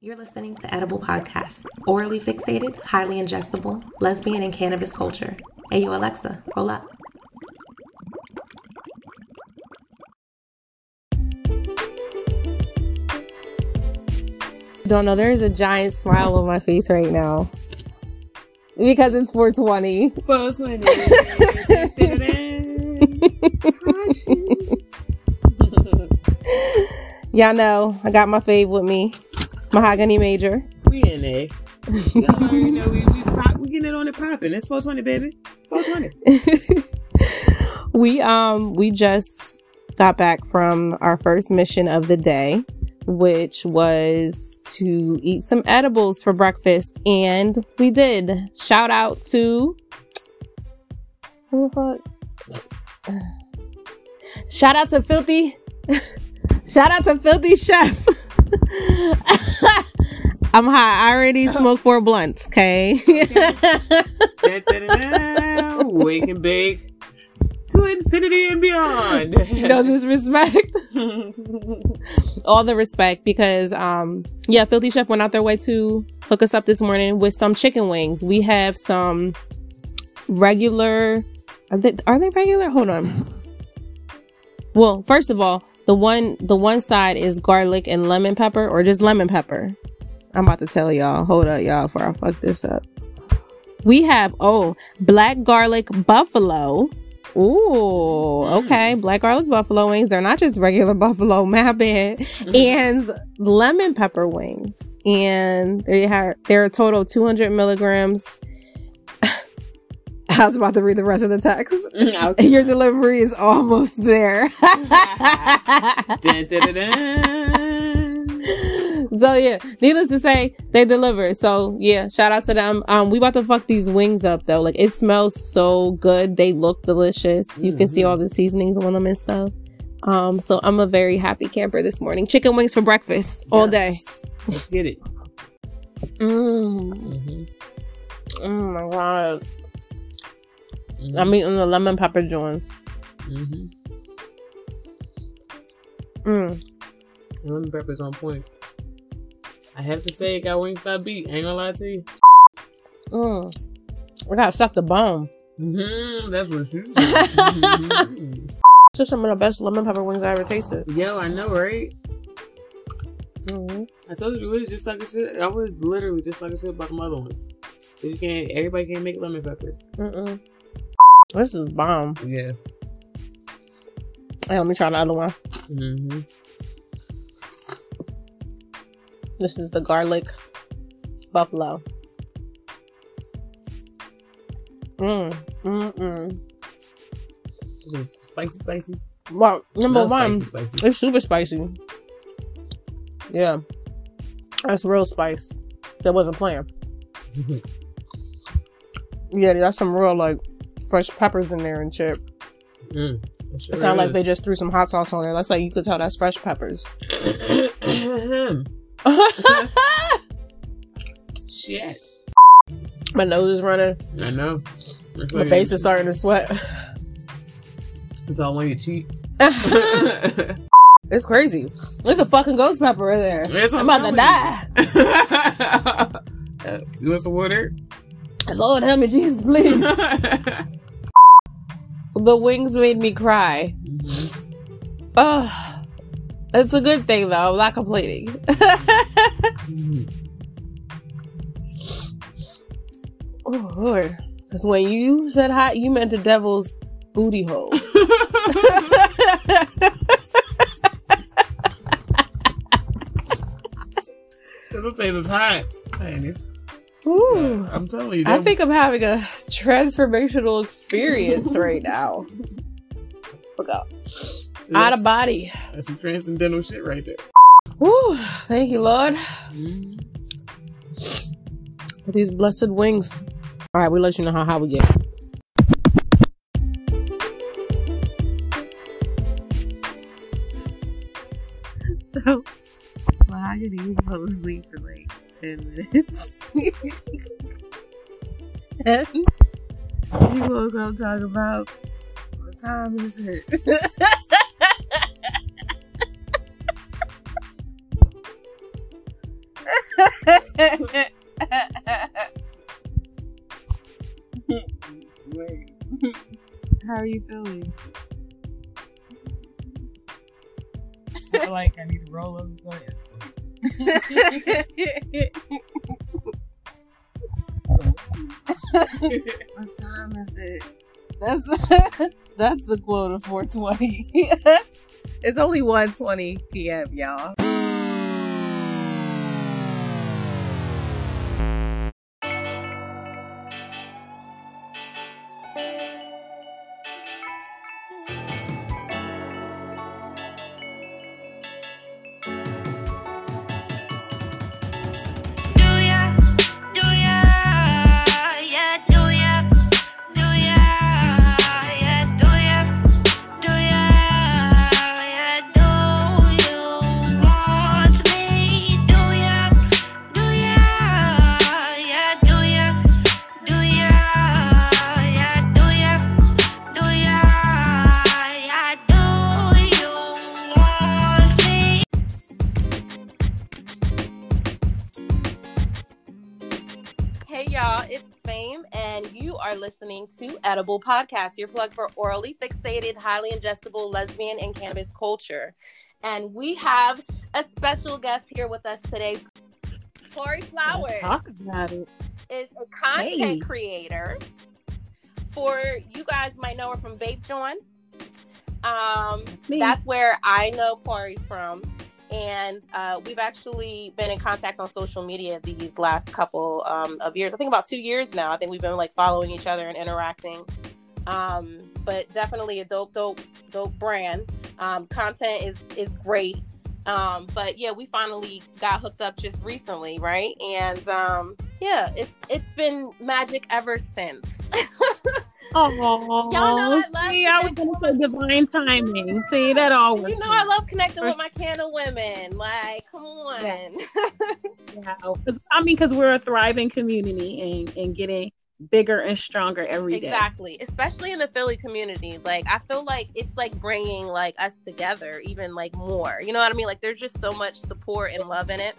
You're listening to Edible Podcasts, orally fixated, highly ingestible, lesbian, and cannabis culture. Hey, yo, Alexa, roll up. Don't know. There is a giant smile on my face right now because it's 420. 420. Y'all know I got my fave with me, Mahogany Major. we in there. You already know we, we, pop, we getting it on it popping. It's 420, baby. 420. we um we just got back from our first mission of the day, which was to eat some edibles for breakfast, and we did. Shout out to who the fuck? Shout out to Filthy. Shout out to Filthy Chef. I'm high. I already smoked four blunts. Okay. Wake and bake to infinity and beyond. no disrespect. All the respect because um yeah, Filthy Chef went out their way to hook us up this morning with some chicken wings. We have some regular are they are they regular? Hold on. Well, first of all, the one the one side is garlic and lemon pepper or just lemon pepper. I'm about to tell y'all. Hold up, y'all, before I fuck this up. We have oh black garlic buffalo. Ooh, okay. Mm. Black garlic buffalo wings. They're not just regular buffalo, my bad. Mm-hmm. And lemon pepper wings. And they have they're a total of 200 milligrams. I was about to read the rest of the text. Okay. Your delivery is almost there. Da-da-da-da. so yeah, needless to say, they delivered. So yeah, shout out to them. Um, we about to fuck these wings up though. Like it smells so good. They look delicious. You can see all the seasonings on them and stuff. Um, so I'm a very happy camper this morning. Chicken wings for breakfast all day. Let's get it. Mm. Mhm. Oh my god. Mhm. I'm eating the lemon pepper joints. Mhm. Mm. Lemon pepper's on point. I have to say, it got Wingstop beat. Ain't gonna lie to you. Mm. I gotta suck the bone. Mm-hmm. That's what she said. Mhm. Just some of the best lemon pepper wings I ever tasted. Yo, I know, right? Mm-hmm. I told you it was just sucking shit. I was literally just sucking shit about the other ones. You can't. Everybody can't make lemon pepper. Mm-mm. This is bomb. Yeah. Hey, let me try the other one. Mm-hmm. This is the garlic buffalo. Mm, mm, mm. It's spicy, spicy. Well, number one, spicy, spicy. it's super spicy. Yeah, that's real spice. That wasn't playing. Yeah, that's some real like fresh peppers in there and shit. Mm. It's not like they just threw some hot sauce on there. That's like you could tell that's fresh peppers. Shit. My nose is running. I know. That's My face is starting to sweat. It's all on your cheek. It's crazy. There's a fucking ghost pepper in there. I'm about to die. You want some water? Lord help me, Jesus, please. the wings made me cry. Mm-hmm. Ugh. It's a good thing though. I'm not complaining. Mm-hmm. oh Lord. Because when you said hot, you meant the devil's booty hole. This place is hot. Ain't it? Ooh. I'm telling you. I think I'm having a transformational experience right now. Look out. Out of body. That's some transcendental shit right there. Woo. Thank you, Lord. Mm. For these blessed wings. All right, we'll let you know how high we get. So, Mahogany fall asleep for like 10 minutes. She woke go talk about what time is it? Wait. How are you feeling? I feel like I need to roll over go to what That's that's the quote of 420. it's only 1:20 p.m., y'all. To Edible Podcast, your plug for orally fixated, highly ingestible lesbian and cannabis culture. And we have a special guest here with us today. Tori Flowers. Let's talk about it. Is a content hey. creator. For you guys might know her from Vape Jawn. Um, that's where I know Tori from and uh, we've actually been in contact on social media these last couple um, of years. I think about two years now. I think we've been like following each other and interacting. Um, but definitely a dope, dope, dope brand. Um, content is is great. Um, but yeah, we finally got hooked up just recently, right? And um, yeah, it's it's been magic ever since. Oh, y'all know I love. See, I was gonna say divine timing. See that always. You know I love connecting with my canna women. Like, come on. Yeah. yeah. I mean, because we're a thriving community and and getting bigger and stronger every day. exactly. Especially in the Philly community. Like I feel like it's like bringing like us together even like more. You know what I mean? Like there's just so much support and love in it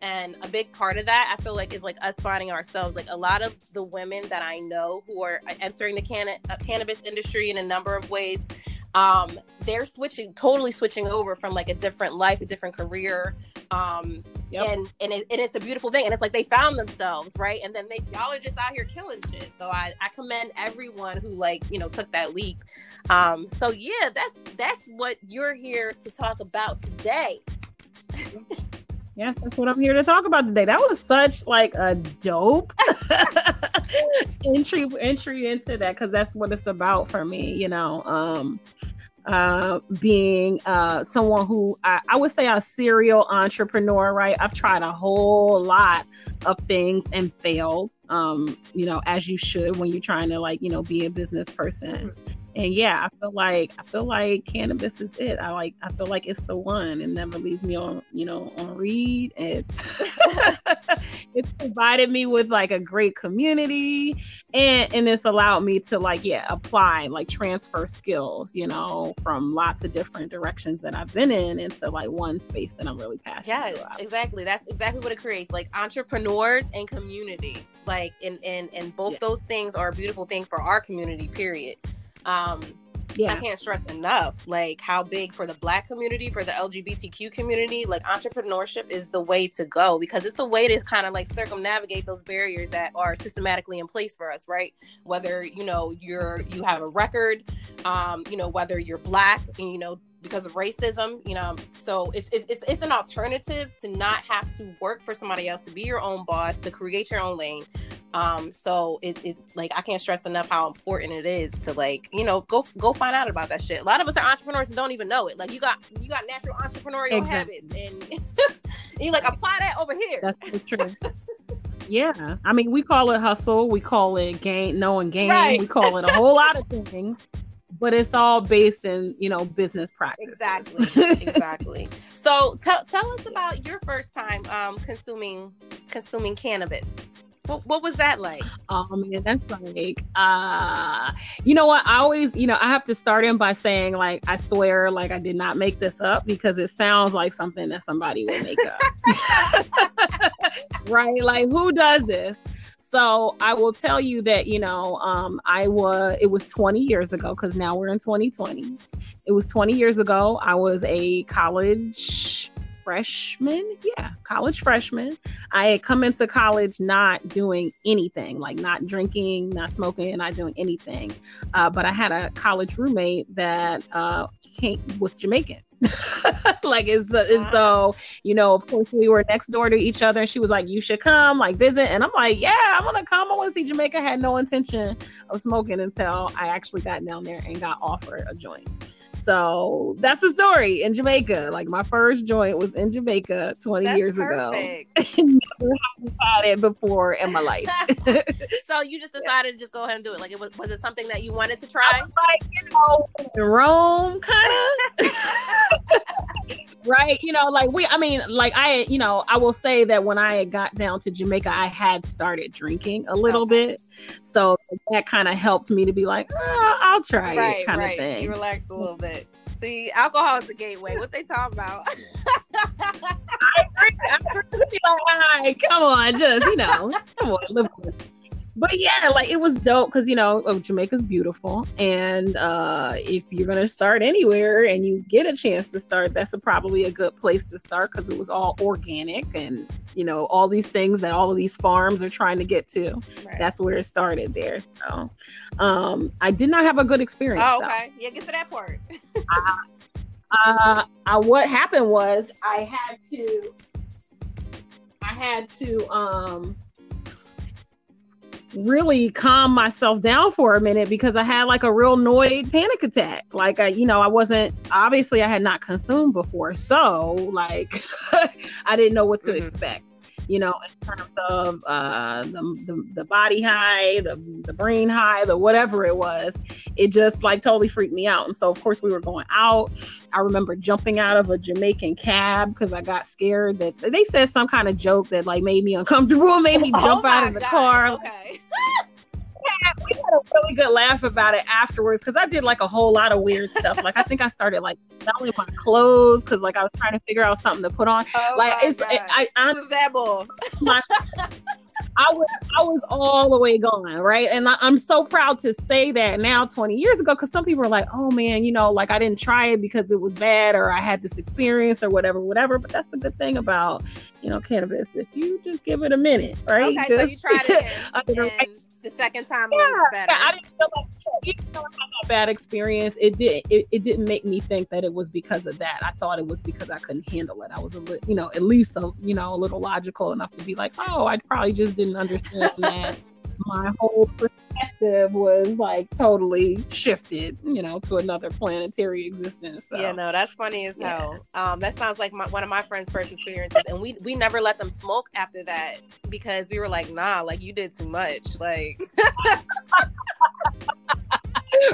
and a big part of that i feel like is like us finding ourselves. Like a lot of the women that i know who are entering the can- uh, cannabis industry in a number of ways um they're switching totally switching over from like a different life a different career um yep. and and, it, and it's a beautiful thing. And it's like they found themselves right? And then they y'all are just out here killing shit. So i i commend everyone who like you know took that leap. Um so yeah that's that's what you're here to talk about today Yes, that's what I'm here to talk about today. That was such like a dope entry entry into that because that's what it's about for me. You know, um, uh, being uh, someone who I, I, would say a serial entrepreneur, right? I've tried a whole lot of things and failed, um, you know, as you should when you're trying to like, you know, be a business person and yeah, I feel like I feel like cannabis is it. I like I feel like it's the one. It never leaves me on you know on read. It's it's provided me with like a great community, and and it's allowed me to like yeah apply like transfer skills you know from lots of different directions that I've been in into like one space that I'm really passionate. Yes, about. exactly. That's exactly what it creates. Like entrepreneurs and community. Like and and and both yeah. those things are a beautiful thing for our community. Period. Um, yeah. I can't stress enough like how big for the black community, for the LGBTQ community, like entrepreneurship is the way to go because it's a way to kind of like circumnavigate those barriers that are systematically in place for us, right? Whether, you know, you're you have a record, um, you know, whether you're black and you know because of racism, you know. So it's, it's it's it's an alternative to not have to work for somebody else, to be your own boss, to create your own lane. Um, so it, it like I can't stress enough how important it is to like you know go go find out about that shit. A lot of us are entrepreneurs and don't even know it. Like you got you got natural entrepreneurial exactly. habits, and, and you like apply that over here. That's true. yeah, I mean we call it hustle, we call it gain, knowing game, right. we call it a whole lot of things but it's all based in you know business practice exactly exactly so tell, tell us about your first time um, consuming consuming cannabis what, what was that like? Oh man, that's like uh you know what? I always, you know, I have to start in by saying like I swear like I did not make this up because it sounds like something that somebody would make up. right? Like who does this? So I will tell you that you know um, I was it was 20 years ago because now we're in 2020. It was 20 years ago. I was a college freshman. Yeah, college freshman. I had come into college not doing anything, like not drinking, not smoking, not doing anything. Uh, but I had a college roommate that uh, came, was Jamaican. like it's and so you know of course we were next door to each other and she was like you should come like visit and i'm like yeah i'm gonna come i want to see jamaica I had no intention of smoking until i actually got down there and got offered a joint so that's the story in Jamaica. Like my first joint was in Jamaica 20 That's years perfect. ago. Never had it before in my life. so you just decided to just go ahead and do it. Like it was was it something that you wanted to try? like, you know, in Rome kind of. right. You know, like we, I mean, like I, you know, I will say that when I got down to Jamaica, I had started drinking a little Okay. bit. So that kind of helped me to be like, "Ah, I'll try right, it kind right. of thing. You relax a little bit. See, alcohol is the gateway. What they talking about? I agree. I agree. Like, all right, come on, just you know, come on, live with it. But yeah, like it was dope because you know oh, Jamaica's beautiful, and uh, if you're gonna start anywhere and you get a chance to start, that's a, probably a good place to start because it was all organic and you know all these things that all of these farms are trying to get to. Right. That's where it started there. So um, I did not have a good experience. oh, though. okay. Yeah, get to that part. uh, I, what happened was I had to, I had to um, really calm myself down for a minute because I had like a real annoyed panic attack. Like I, you know, I wasn't obviously I had not consumed before, so like I didn't know what to Mhm. expect. You know, in terms of uh, the, the the body high, the the brain high, the whatever it was, it just like totally freaked me out. And so, of course, we were going out. I remember jumping out of a Jamaican cab because I got scared that they said some kind of joke that like made me uncomfortable, made me jump Oh out of the God. car. Okay. We had a really good laugh about it afterwards because I did like a whole lot of weird stuff. Like I think I started like selling my clothes because like I was trying to figure out something to put on. Oh like my it's God. I, I is that bull. I was I was all the way gone, right? And I, I'm so proud to say that now, 20 years ago, because some people are like, "Oh man, you know, like I didn't try it because it was bad, or I had this experience, or whatever, whatever." But that's the good thing about you know cannabis. If you just give it a minute, right? Okay, so you Just- tried it the and, right- and the second time yeah, was better. I didn't feel like even though I had that bad experience, it did it, it didn't make me think that it was because of that. I thought it was because I couldn't handle it. I was a little, you know, at least a you know a little logical enough to be like, oh, I probably just didn't understand that my whole perspective was like totally shifted, you know, to another planetary existence. So. Yeah, no, that's funny as Yeah. hell. Um, that sounds like my, one of my friends' first experiences, and we we never let them smoke after that because we were like, nah, like you did too much, like.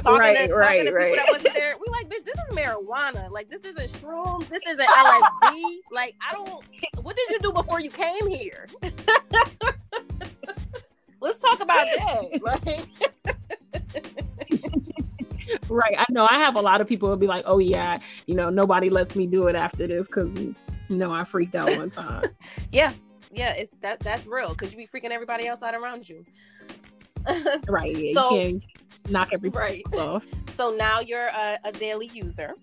talking Right, to, talking right, to people right. that wasn't there, we like, bitch, this is marijuana. Like, this isn't shrooms. This isn't LSD. like, I don't. What did you do before you came here? Let's talk about that. Like, Right. I know I have a lot of people who be like, oh, yeah, you know, nobody lets me do it after this because, you know, I freaked out one time. yeah, yeah, it's that that's real because you be freaking everybody else out around you. right. Yeah. So- you can't knock everybody right. off. So now you're a, a daily user.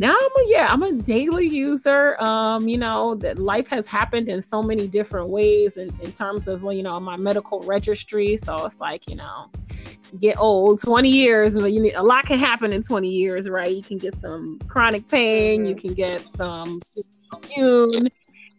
Now I'm a, yeah, I'm a daily user. Um, you know, that life has happened in so many different ways in, in terms of, well, you know, my medical registry. So it's like, you know, get old 20 years you need a lot can happen in 20 years right you can get some chronic pain you Mhm. can get some immune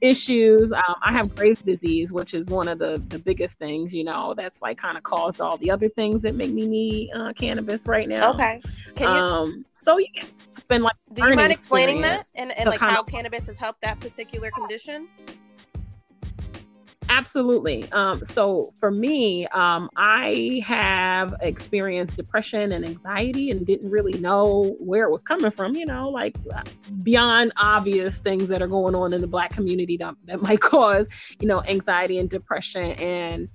issues um, i have graves disease which is one of the the biggest things you know that's like kind of caused all the other things that make me need uh, cannabis right now Okay. Can you um so yeah it's been like do you mind explaining that and, and like how cannabis has helped that particular condition? Absolutely. Um, so for me, um, I have experienced depression and anxiety and didn't really know where it was coming from, you know, like uh, beyond obvious things that are going on in the black community that, that might cause, you know, anxiety and depression. And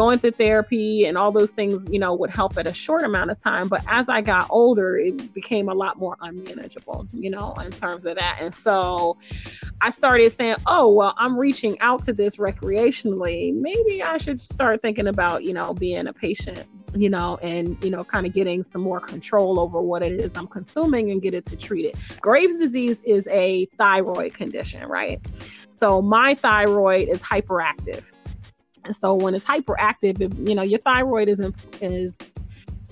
going through therapy and all those things, you know, would help at a short amount of time. But as I got older, it became a lot more unmanageable, you know, in terms of that. And so I started saying, oh, well, I'm reaching out to this recreationally. Maybe I should start thinking about, you know, being a patient you know, and you know, kind of getting some more control over what it is I'm consuming and get it to treat it. Graves' disease is a thyroid condition, right? So my thyroid is hyperactive. And so when it's hyperactive, you know, your thyroid is is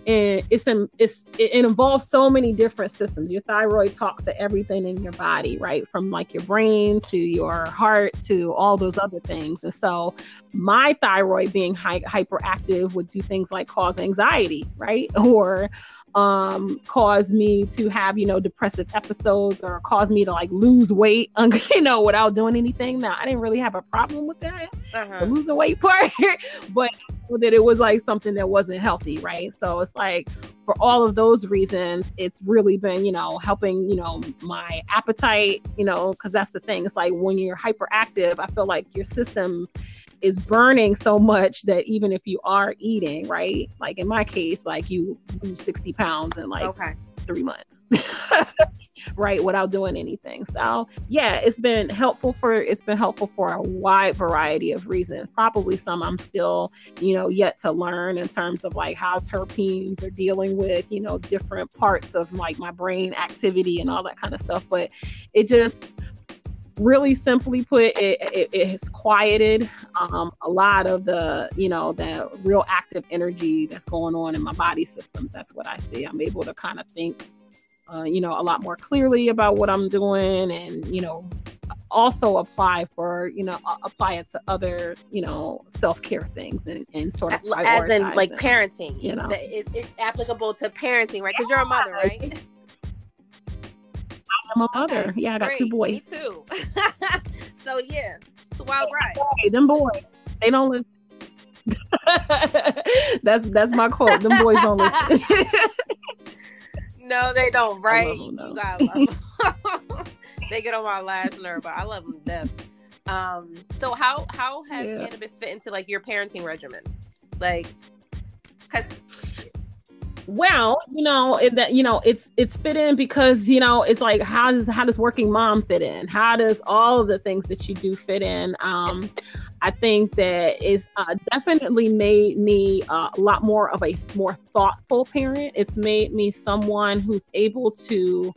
and it's, in, it's it involves so many different systems your thyroid talks to everything in your body right from like your brain to your heart to all those other things and so my thyroid being hy- hyperactive would do things like cause anxiety right or um, cause me to have, you know, depressive episodes or cause me to like lose weight, you know, without doing anything. Now, I didn't really have a problem with that, uh-huh. the losing weight part, but that it was like something that wasn't healthy, right? So it's like for all of those reasons, it's really been, you know, helping, you know, my appetite, you know, because that's the thing. It's like when you're hyperactive, I feel like your system is burning so much that even if you are eating, right? Like in my case, like you lose 60 pounds and like okay. Three months, right? Without doing anything. So yeah, it's been helpful for, it's been helpful for a wide variety of reasons. Probably some I'm still, you know, yet to learn in terms of like how terpenes are dealing with, you know, different parts of like my brain activity and all that kind of stuff. But it just, really simply put, it, it, it has quieted um, a lot of the, you know, the real active energy that's going on in my body system. That's what I see. I'm able to kind of think, uh, you know, a lot more clearly about what I'm doing and, you know, also apply for, you know, apply it to other, you know, self care things and, and sort of as in like parenting, you know, it, it's applicable to parenting, right? Because you're a mother, right? I'm a mother. Okay, yeah, I got great. two boys. Me too. so yeah, it's a wild ride. Hey, them boys, they don't listen. that's that's my quote. Them boys don't listen. no, they don't. Right? Them, you they get on my last nerve, but I love them death. Um, so how how has yeah. cannabis fit into like your parenting regimen? Like, because well, you know that you know it's it's fit in because you know it's like how does how does working mom fit in? How does all of the things that you do fit in? Um, I think that it's uh, definitely made me uh, a lot more of a more thoughtful parent. It's made me someone who's able to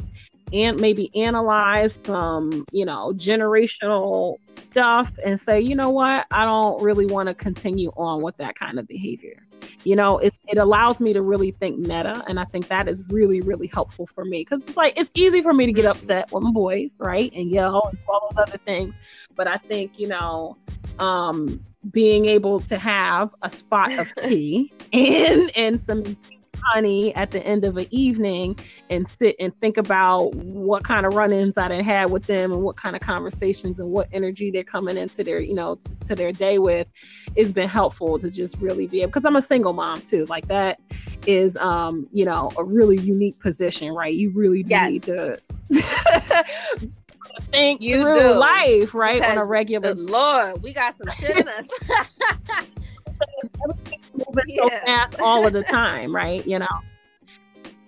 and maybe analyze some, you know, generational stuff and say, you know what, I don't really want to continue on with that kind of behavior. You know, it's it allows me to really think meta, and I think that is really really helpful for me because it's like it's easy for me to get upset with my boys, right, and yell and all those other things, but I think you know, um, being able to have a spot of tea and and some honey at the end of an evening and sit and think about what kind of run-ins I done had with them and what kind of conversations and what energy they're coming into their, you know, t- to their day with, it's been helpful to just really be able because I'm a single mom too. Like that is um, you know, a really unique position, right? You really do yes. need to think you through do. life, right? On a regular Lord, we got some shit in us. Moving yeah. so fast all of the time, right? You know.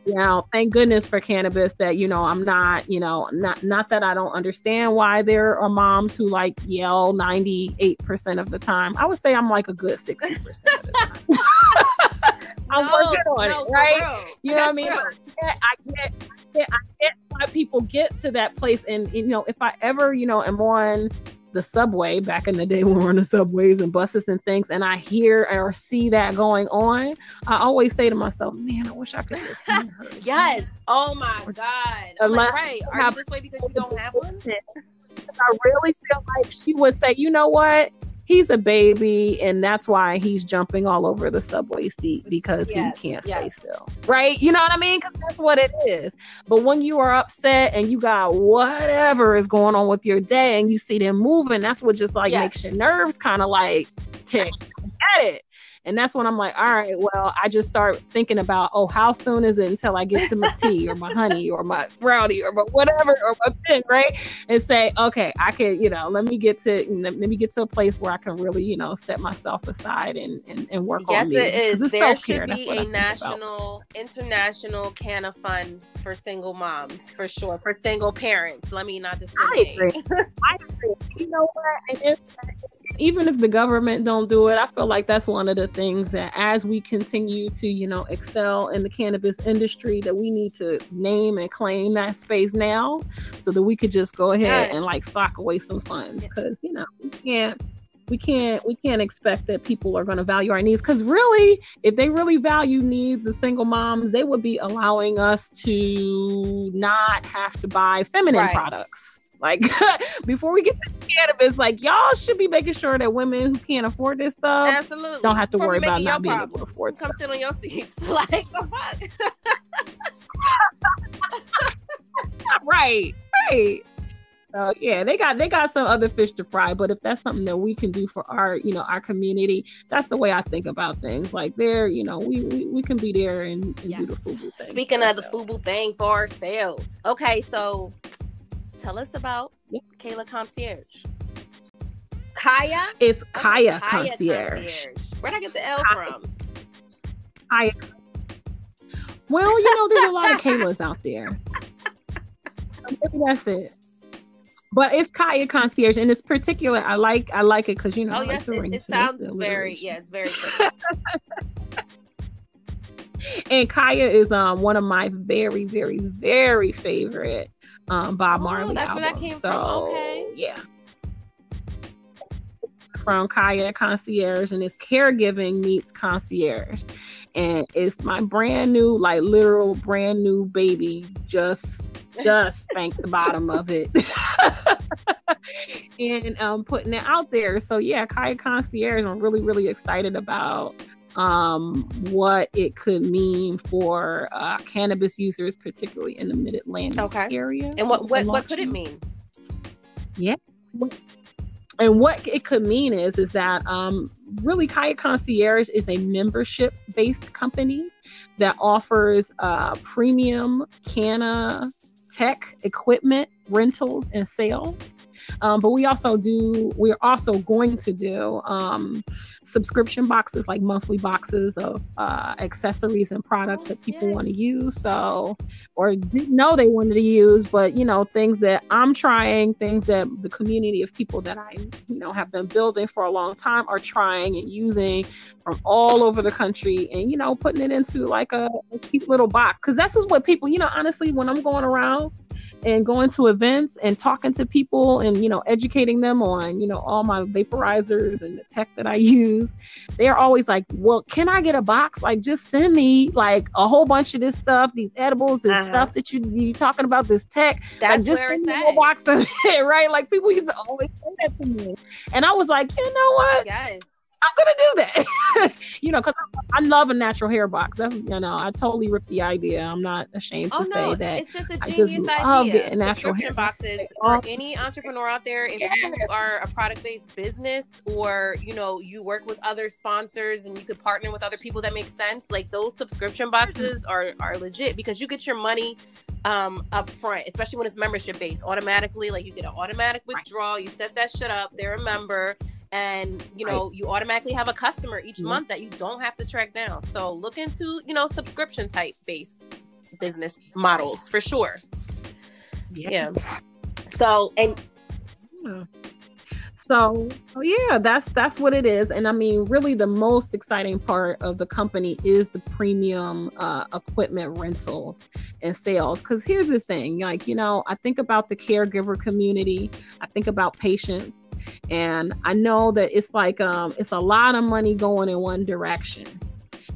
You know, thank goodness for cannabis that, you know, I'm not, you know, not not that I don't understand why there are moms who like yell 98% of the time. I would say I'm like a good 60% of the time. I'm no, working on no, it, right? You know what I mean? I get, I get, I get, I get why people get to that place. And, you know, if I ever, you know, am on the subway back in the day when we were on the subways and buses and things, and I hear or see that going on, I always say to myself, "Man, I wish I could just hear her." yes. Oh my god. I'm like, right. Are you this way because you don't have one? I really feel like she would say, "You know what? He's a baby and that's why he's jumping all over the subway seat because yes, he can't yes. stay still. Right? You know what i mean? Because that's what it is. But when you are upset and you got whatever is going on with your day and you see them moving that's what just like yes. makes your nerves kind of like tick. At it And that's when I'm like, all right, well, I just start thinking about, oh, how soon is it until I get to my tea or my honey or my brownie or my whatever or my thing, right? And say, okay, I can, you know, let me get to let me get to a place where I can really, you know, set myself aside and and, and work yes, on me. Yes, it is. There should be a national, international can of fun for single moms, for sure, for single parents. Let me not discriminate. I agree. I agree. You know what? Even if the government don't do it, I feel like that's one of the things that as we continue to, you know, excel in the cannabis industry, that we need to name and claim that space now so that we could just go ahead yes. and like sock away some funds because, you know, we can't we can't we can't expect that people are going to value our needs because really if they really value needs of single moms they would be allowing us to not have to buy feminine right. products like before we get to cannabis, like y'all should be making sure that women who can't afford this stuff absolutely don't have to before worry about not being problem. able to afford. It. Come stuff. sit on your seats, like the fuck. right, right. So yeah, they got they got some other fish to fry. But if that's something that we can do for our, you know, our community, that's the way I think about things. Like there, you know, we we, we can be there and, and yes. do the FUBU thing. Speaking of the FUBU thing for ourselves. Okay, so tell us about yeah. Kayla Concierge. Kaya? It's Kaya, Kaya Concierge. Concierge. Where'd I get the L Kaya. from? Kaya. Well, you know, there's a lot of Kaylas out there. maybe that's it. But it's Kaya Concierge, and it's particular. I like I like it because you know. Oh yes, like it, it sounds very yeah, it's very. and Kaya is um one of my very very very favorite um, Bob oh, Marley that's album. Where that came so from. Okay. yeah. From Kaya Concierge and it's caregiving meets concierge. And it's my brand new, like literal brand new baby. Just just spanked the bottom of it. and um putting it out there. So yeah, Kaya Concierge, I'm really, really excited about um, what it could mean for uh, cannabis users, particularly in the Mid Atlantic okay. area. And what what, what could it mean? Yeah. And what it could mean is is that um, really Kaya Concierge is a membership based company that offers uh, premium canna tech equipment rentals and sales. Um, but we also do, we're also going to do um, subscription boxes, like monthly boxes of uh, accessories and products that people want to use. So, or didn't know they wanted to use, but you know, things that I'm trying, things that the community of people that I, you know, have been building for a long time are trying and using from all over the country and, you know, putting it into like a, a cute little box. Cause that's just what people, you know, honestly, when I'm going around, and going to events and talking to people and you know educating them on you know all my vaporizers and the tech that I use. They're always like well can I get a box? Like just send me like a whole bunch of this stuff these edibles this uh-huh. stuff that you you talking about this tech. That's like, just send me a box of it right? Like people used to always say that to me. And I was like you know what? Yes I'm gonna do that. you know, because I, I, love a natural hair box. That's you know, I totally ripped the idea. I'm not ashamed oh, to no, say that. It's just a genius I just idea. Natural hair boxes for any entrepreneur out there. If yeah. you are a product based business, or you know, you work with other sponsors and you could partner with other people that make sense. Like those subscription boxes are are legit because you get your money um up front, especially when it's membership based. Automatically, like you get an automatic withdrawal. You set that shit up. They're a member and you know right. you automatically have a customer each mm-hmm. month that you don't have to track down so look into you know subscription type based business models for sure yeah, yeah. so and yeah. So, yeah, that's that's what it is. And I mean, really, the most exciting part of the company is the premium uh, equipment rentals and sales. Because here's the thing, like you know, I think about the caregiver community, I think about patients, and I know that it's like um, it's a lot of money going in one direction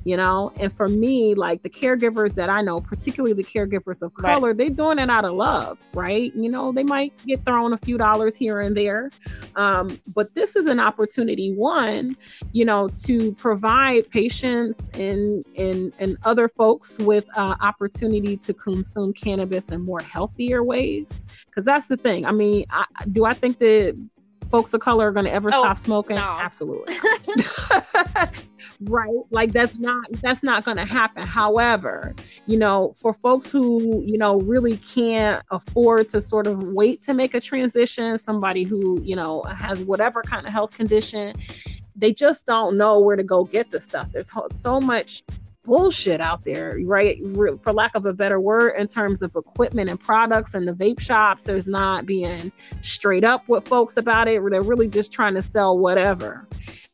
you know? And for me like the caregivers that i know particularly the caregivers of color right. they're doing it out of love right? You know they might get thrown a few dollars here and there. Um, but this is an opportunity one you know to provide patients and and and other folks with uh, opportunity to consume cannabis in more healthier ways. Because that's the thing. I mean I, do i think that folks of color are going to ever oh, stop smoking? no. absolutely right like that's not that's not going to happen however you know for folks who you know really can't afford to sort of wait to make a transition somebody who you know has whatever kind of health condition they just don't know where to go get the stuff there's so much bullshit out there, right? For lack of a better word, in terms of equipment and products and the vape shops, there's not being straight up with folks about it. They're really just trying to sell whatever.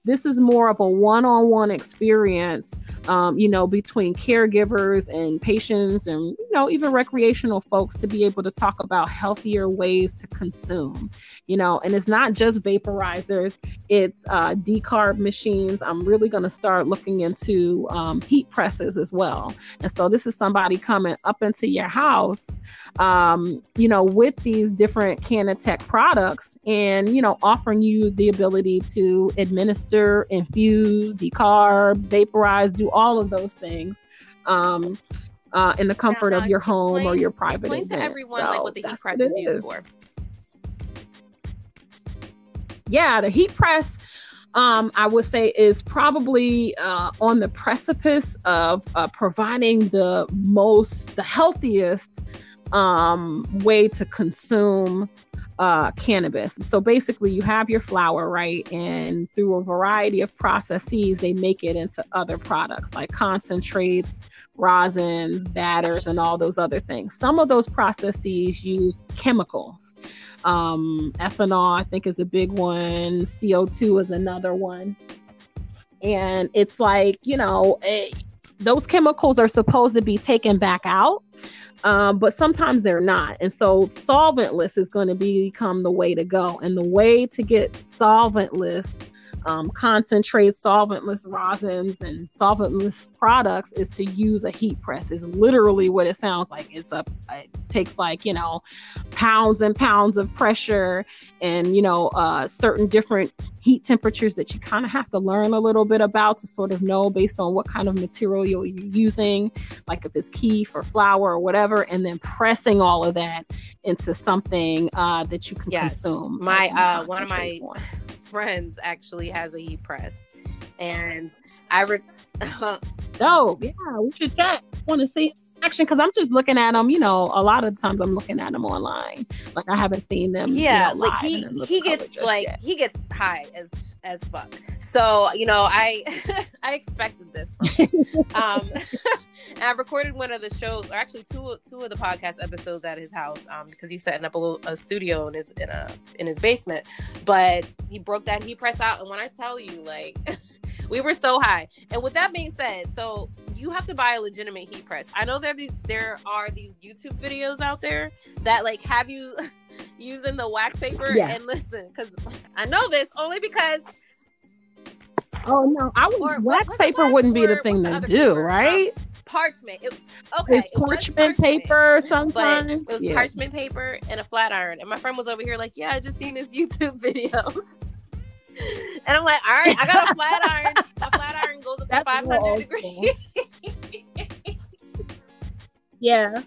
This is more of a one on one experience, um, you know, between caregivers and patients and, you know, even recreational folks to be able to talk about healthier ways to consume, you know, and it's not just vaporizers, it's uh, decarb machines. I'm really going to start looking into um, heat presses as well. And so this is somebody coming up into your house, um, you know, with these different Canatech products and, you know, offering you the ability to administer infuse, decarb, vaporize, do all of those things. Um, uh, in the comfort now, now of your home explain, or your private explain event. to everyone so like what the heat press is used for. Yeah, the heat press um, I would say is probably uh, on the precipice of uh, providing the most, the healthiest um, way to consume uh, cannabis. So basically, you have your flower, right? And through a variety of processes, they make it into other products like concentrates, rosin, batters, and all those other things. Some of those processes use chemicals. Um, ethanol, I think, is a big one, CO2 is another one. And it's like, you know, it, eh, those chemicals are supposed to be taken back out um, but sometimes they're not. And so solventless is going to become the way to go. And the way to get solventless um, concentrates, solventless rosins, and solventless products is to use a heat press. Is literally what it sounds like. It's a it takes like you know pounds and pounds of pressure and you know uh, certain different heat temperatures that you kind of have to learn a little bit about to sort of know based on what kind of material you're using, like if it's keef or flower or whatever, and then pressing all of that into something uh, that you can yes. consume. My uh, one of my form friends actually has a heat press, and I. Re- oh yeah, we should chat. Want to see because I'm just looking at them. You know, a lot of times I'm looking at them online. Like I haven't seen them. Yeah, you know, like he he gets like yet. he gets high as as fuck. So you know, I I expected this. um, I recorded one of the shows, or actually two two of the podcast episodes at his house, um, because he's setting up a little a studio in his in a in his basement. But he broke that he press out, and when I tell you, like. we were so high. And with that being said, so you have to buy a legitimate heat press. I know there these there are these YouTube videos out there that like have you using the wax paper yeah. and listen because I know this only because Oh no, I would wax paper wouldn't be the thing to do, paper? right? Um, parchment. It, okay, it parchment, parchment, paper sometimes. It was yeah. parchment paper and a flat iron. And my friend was over here like, "Yeah, I just seen this YouTube video." and I'm like, "All right, I got a flat iron. a flat iron goes up to 500 degrees." Yeah.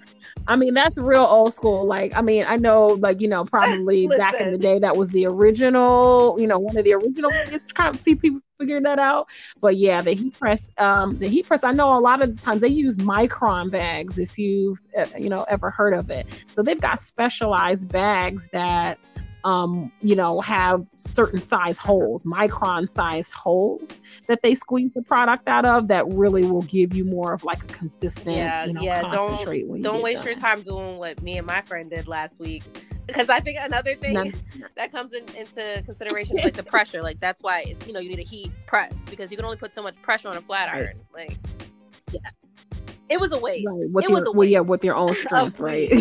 I mean, that's real old school. Like, I mean, I know, like, you know, probably back in the day, that was the original, you know, one of the original ways people figured that out. But yeah, the heat press, um, the heat press, I know a lot of the times they use micron bags if you've, uh, you know, ever heard of it. So they've got specialized bags that, um, you know, have certain size holes, micron size holes that they squeeze the product out of that really will give you more of like a consistent, yeah, you know, yeah. Don't don't waste done. your time doing what me and my friend did last week. Because I think another thing that comes in, into consideration is like the pressure. Like that's why you know you need a heat press because you can only put so much pressure on a flat iron. Like, yeah, it was a waste. Right. With it your, was a waste. Well, yeah, with your own strength, right?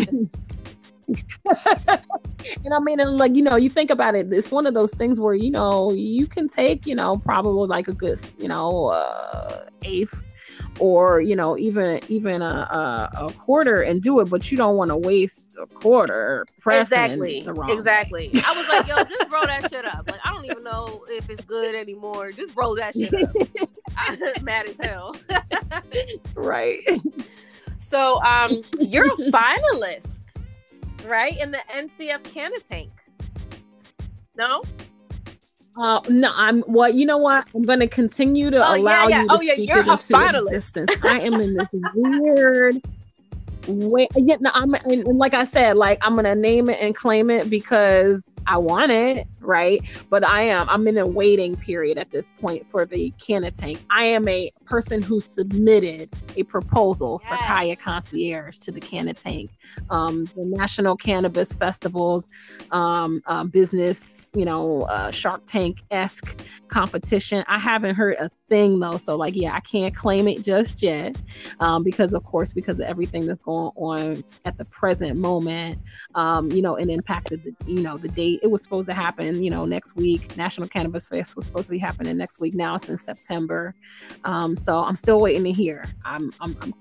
And I mean, and like you know, you think about it. It's one of those things where you know you can take you know probably like a good you know uh, eighth or you know even even a, a, a, quarter and do it, but you don't want to waste a quarter. Exactly. exactly. Way. I was like, yo, just roll that shit up. Like I don't even know if it's good anymore. Just roll that shit up. I'm mad as hell. right. So um, you're a finalist right? In the NCF Canatank. No? Uh, no, I'm what well, you know what? I'm gonna continue to oh, allow yeah, yeah. you to oh, yeah, speak you're it into finalist. existence. I am in this weird way. Yeah, no, I'm and, and like I said, like I'm gonna name it and claim it because I want it, right? But I am I'm in a waiting period at this point for the Canatank. I am a person who submitted a proposal yes. for Kaya Concierge to the Canatank, um, the National Cannabis Festivals um, uh, business, you know, uh, Shark Tank esque competition. I haven't heard a thing though, so like, yeah, I can't claim it just yet um, because, of course, because of everything that's going on at the present moment, um, you know, it impacted the, you know, the date it was supposed to happen, you know, next week. National Cannabis Fest was supposed to be happening next week. Now it's in September. Um, so I'm still waiting to hear. I'm, I'm, I'm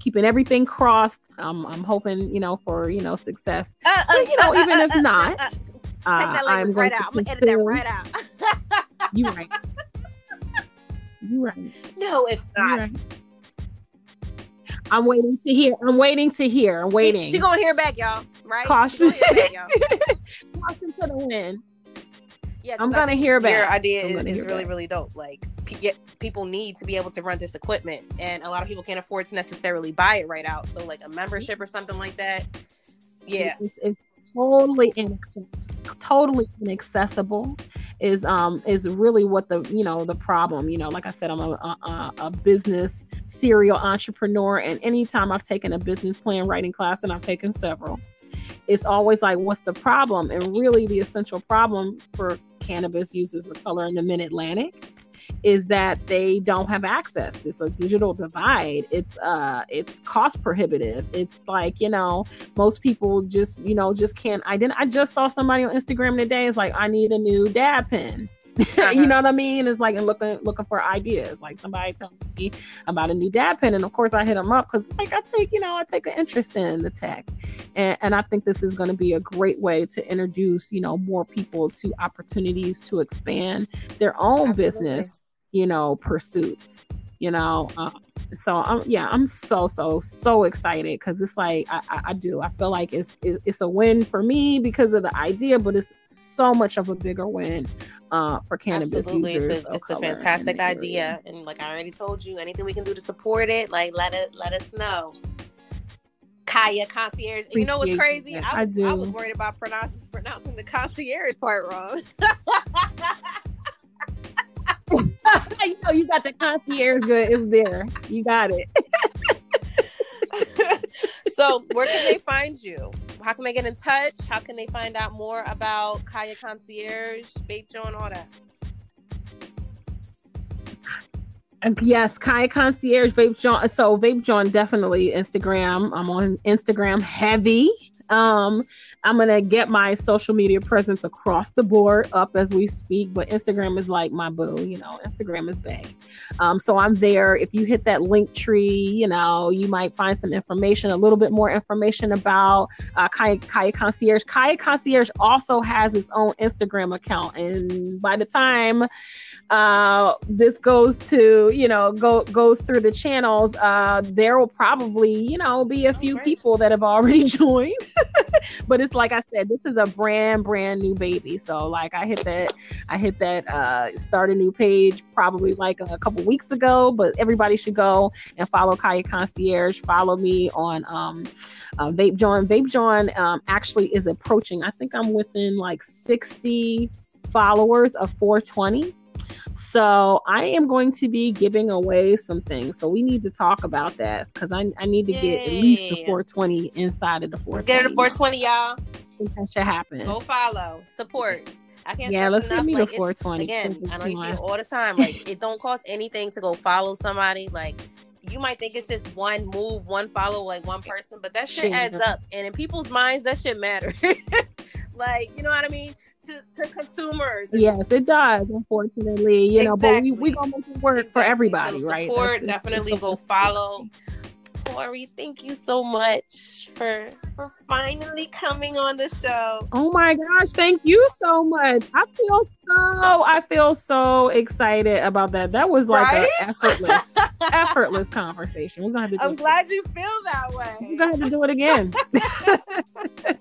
keeping everything crossed. Um, I'm hoping, you know, for, you know, success. Uh, uh, but, you know, uh, even if not, Take that I'm right out. I'm gonna edit that right out. you right. You right. No, if not. Right. I'm waiting to hear. I'm waiting to hear. I'm waiting. She, she gonna hear back, y'all. Right? Caution. To the wind. Yeah, I'm gonna hear about Your idea is, is really, back. really dope. Like, p- people need to be able to run this equipment, and a lot of people can't afford to necessarily buy it right out. So, like a membership or something like that. Yeah, it's, it's totally inaccessible. Totally inaccessible is um is really what the you know the problem. You know, like I said, I'm a, a, a business serial entrepreneur, and anytime I've taken a business plan writing class, and I've taken several, it's always like, what's the problem? And really, the essential problem for cannabis users of color in the Mid Atlantic is that they don't have access. It's a digital divide. It's uh it's cost prohibitive. It's like, you know, most people just, you know, just can't identify. I just saw somebody on Instagram today. It's like, I need a new dab pen. Uh-huh. you know what I mean? It's like and looking looking for ideas. Like somebody told me about a new dab pen, and of course I hit them up because like I take you know I take an interest in the tech, and, and I think this is going to be a great way to introduce you know more people to opportunities to expand their own Absolutely. business you know pursuits you know uh, so i'm yeah i'm so so so excited because it's like I, I, I, do i feel like it's it's a win for me because of the idea but it's so much of a bigger win uh, for cannabis Absolutely. users it's a, it's a fantastic idea and like i already told you anything we can do to support it like let it let us know Kaya concierge. And you know what's crazy? I was, I, I was worried about pronouncing pronouncing the concierge part wrong. you know, you got the concierge good. It's there. You got it. so, where can they find you? How can they get in touch? How can they find out more about Kaya Concierge, Vape Jawn, all that? Yes, Kaya Concierge, Vape Jawn. So Vape Jawn definitely Instagram. I'm on Instagram heavy. Um, I'm gonna get my social media presence across the board up as we speak, but Instagram is like my boo, you know, Instagram is bang. Um, so I'm there. If you hit that link tree, you know, you might find some information, a little bit more information about uh, Kaya, Kaya Concierge. Kaya Concierge also has its own Instagram account, and by the time uh, this goes to you know go goes through the channels. Uh, there will probably you know be a few okay. people that have already joined. But it's like i said this is a brand brand new baby. So like i hit that i hit that uh, start a new page probably like a couple weeks ago. But everybody should go and follow kaya concierge. Follow me on um, uh, vape jawn vape jawn um, actually is approaching i think i'm within like 60 followers of 420 so I am going to be giving away some things. So we need to talk about that because I, I need to Yay. get at least to 420 inside of the 420. Let's get it to 420, y'all. I that should happen. Go follow, support. I can't yeah, let's enough. me like, to 420. Again, I know you see it all the time. Like it don't cost anything to go follow somebody. Like you might think it's just one move, one follow, like one person, but that shit adds up. And in people's minds, that shit matters. like, you know what I mean? To, to consumers. Yes, it does, unfortunately. You exactly. know, but we we gonna make it work exactly. for everybody, so right? Support, That's, definitely go follow. Corey, thank you so much for for finally coming on the show. Oh my gosh, thank you so much. I feel so I feel so excited about that. That was like right? an effortless, effortless conversation. We're gonna have to. I'm glad you feel that way. We're gonna have to do it again.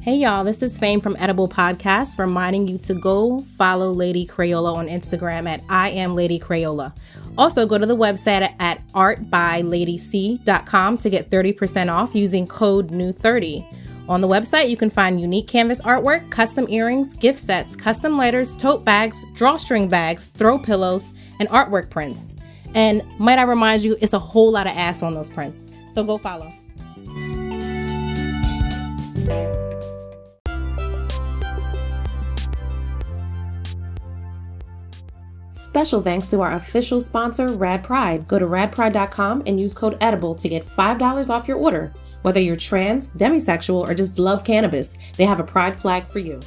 Hey y'all, this is Fame from Edible Podcast reminding you to go follow Lady Crayola on Instagram at I am Lady Crayola. Also, go to the website at artbyladyc.com to get 30% off using code NEW30. On the website, you can find unique canvas artwork, custom earrings, gift sets, custom lighters, tote bags, drawstring bags, throw pillows, and artwork prints. And might I remind you, it's a whole lot of ass on those prints. So go follow. Special thanks to our official sponsor, Rad Pride. Go to radpride.com and use code EDIBLE to get $5 off your order. Whether you're trans, demisexual, or just love cannabis, they have a pride flag for you.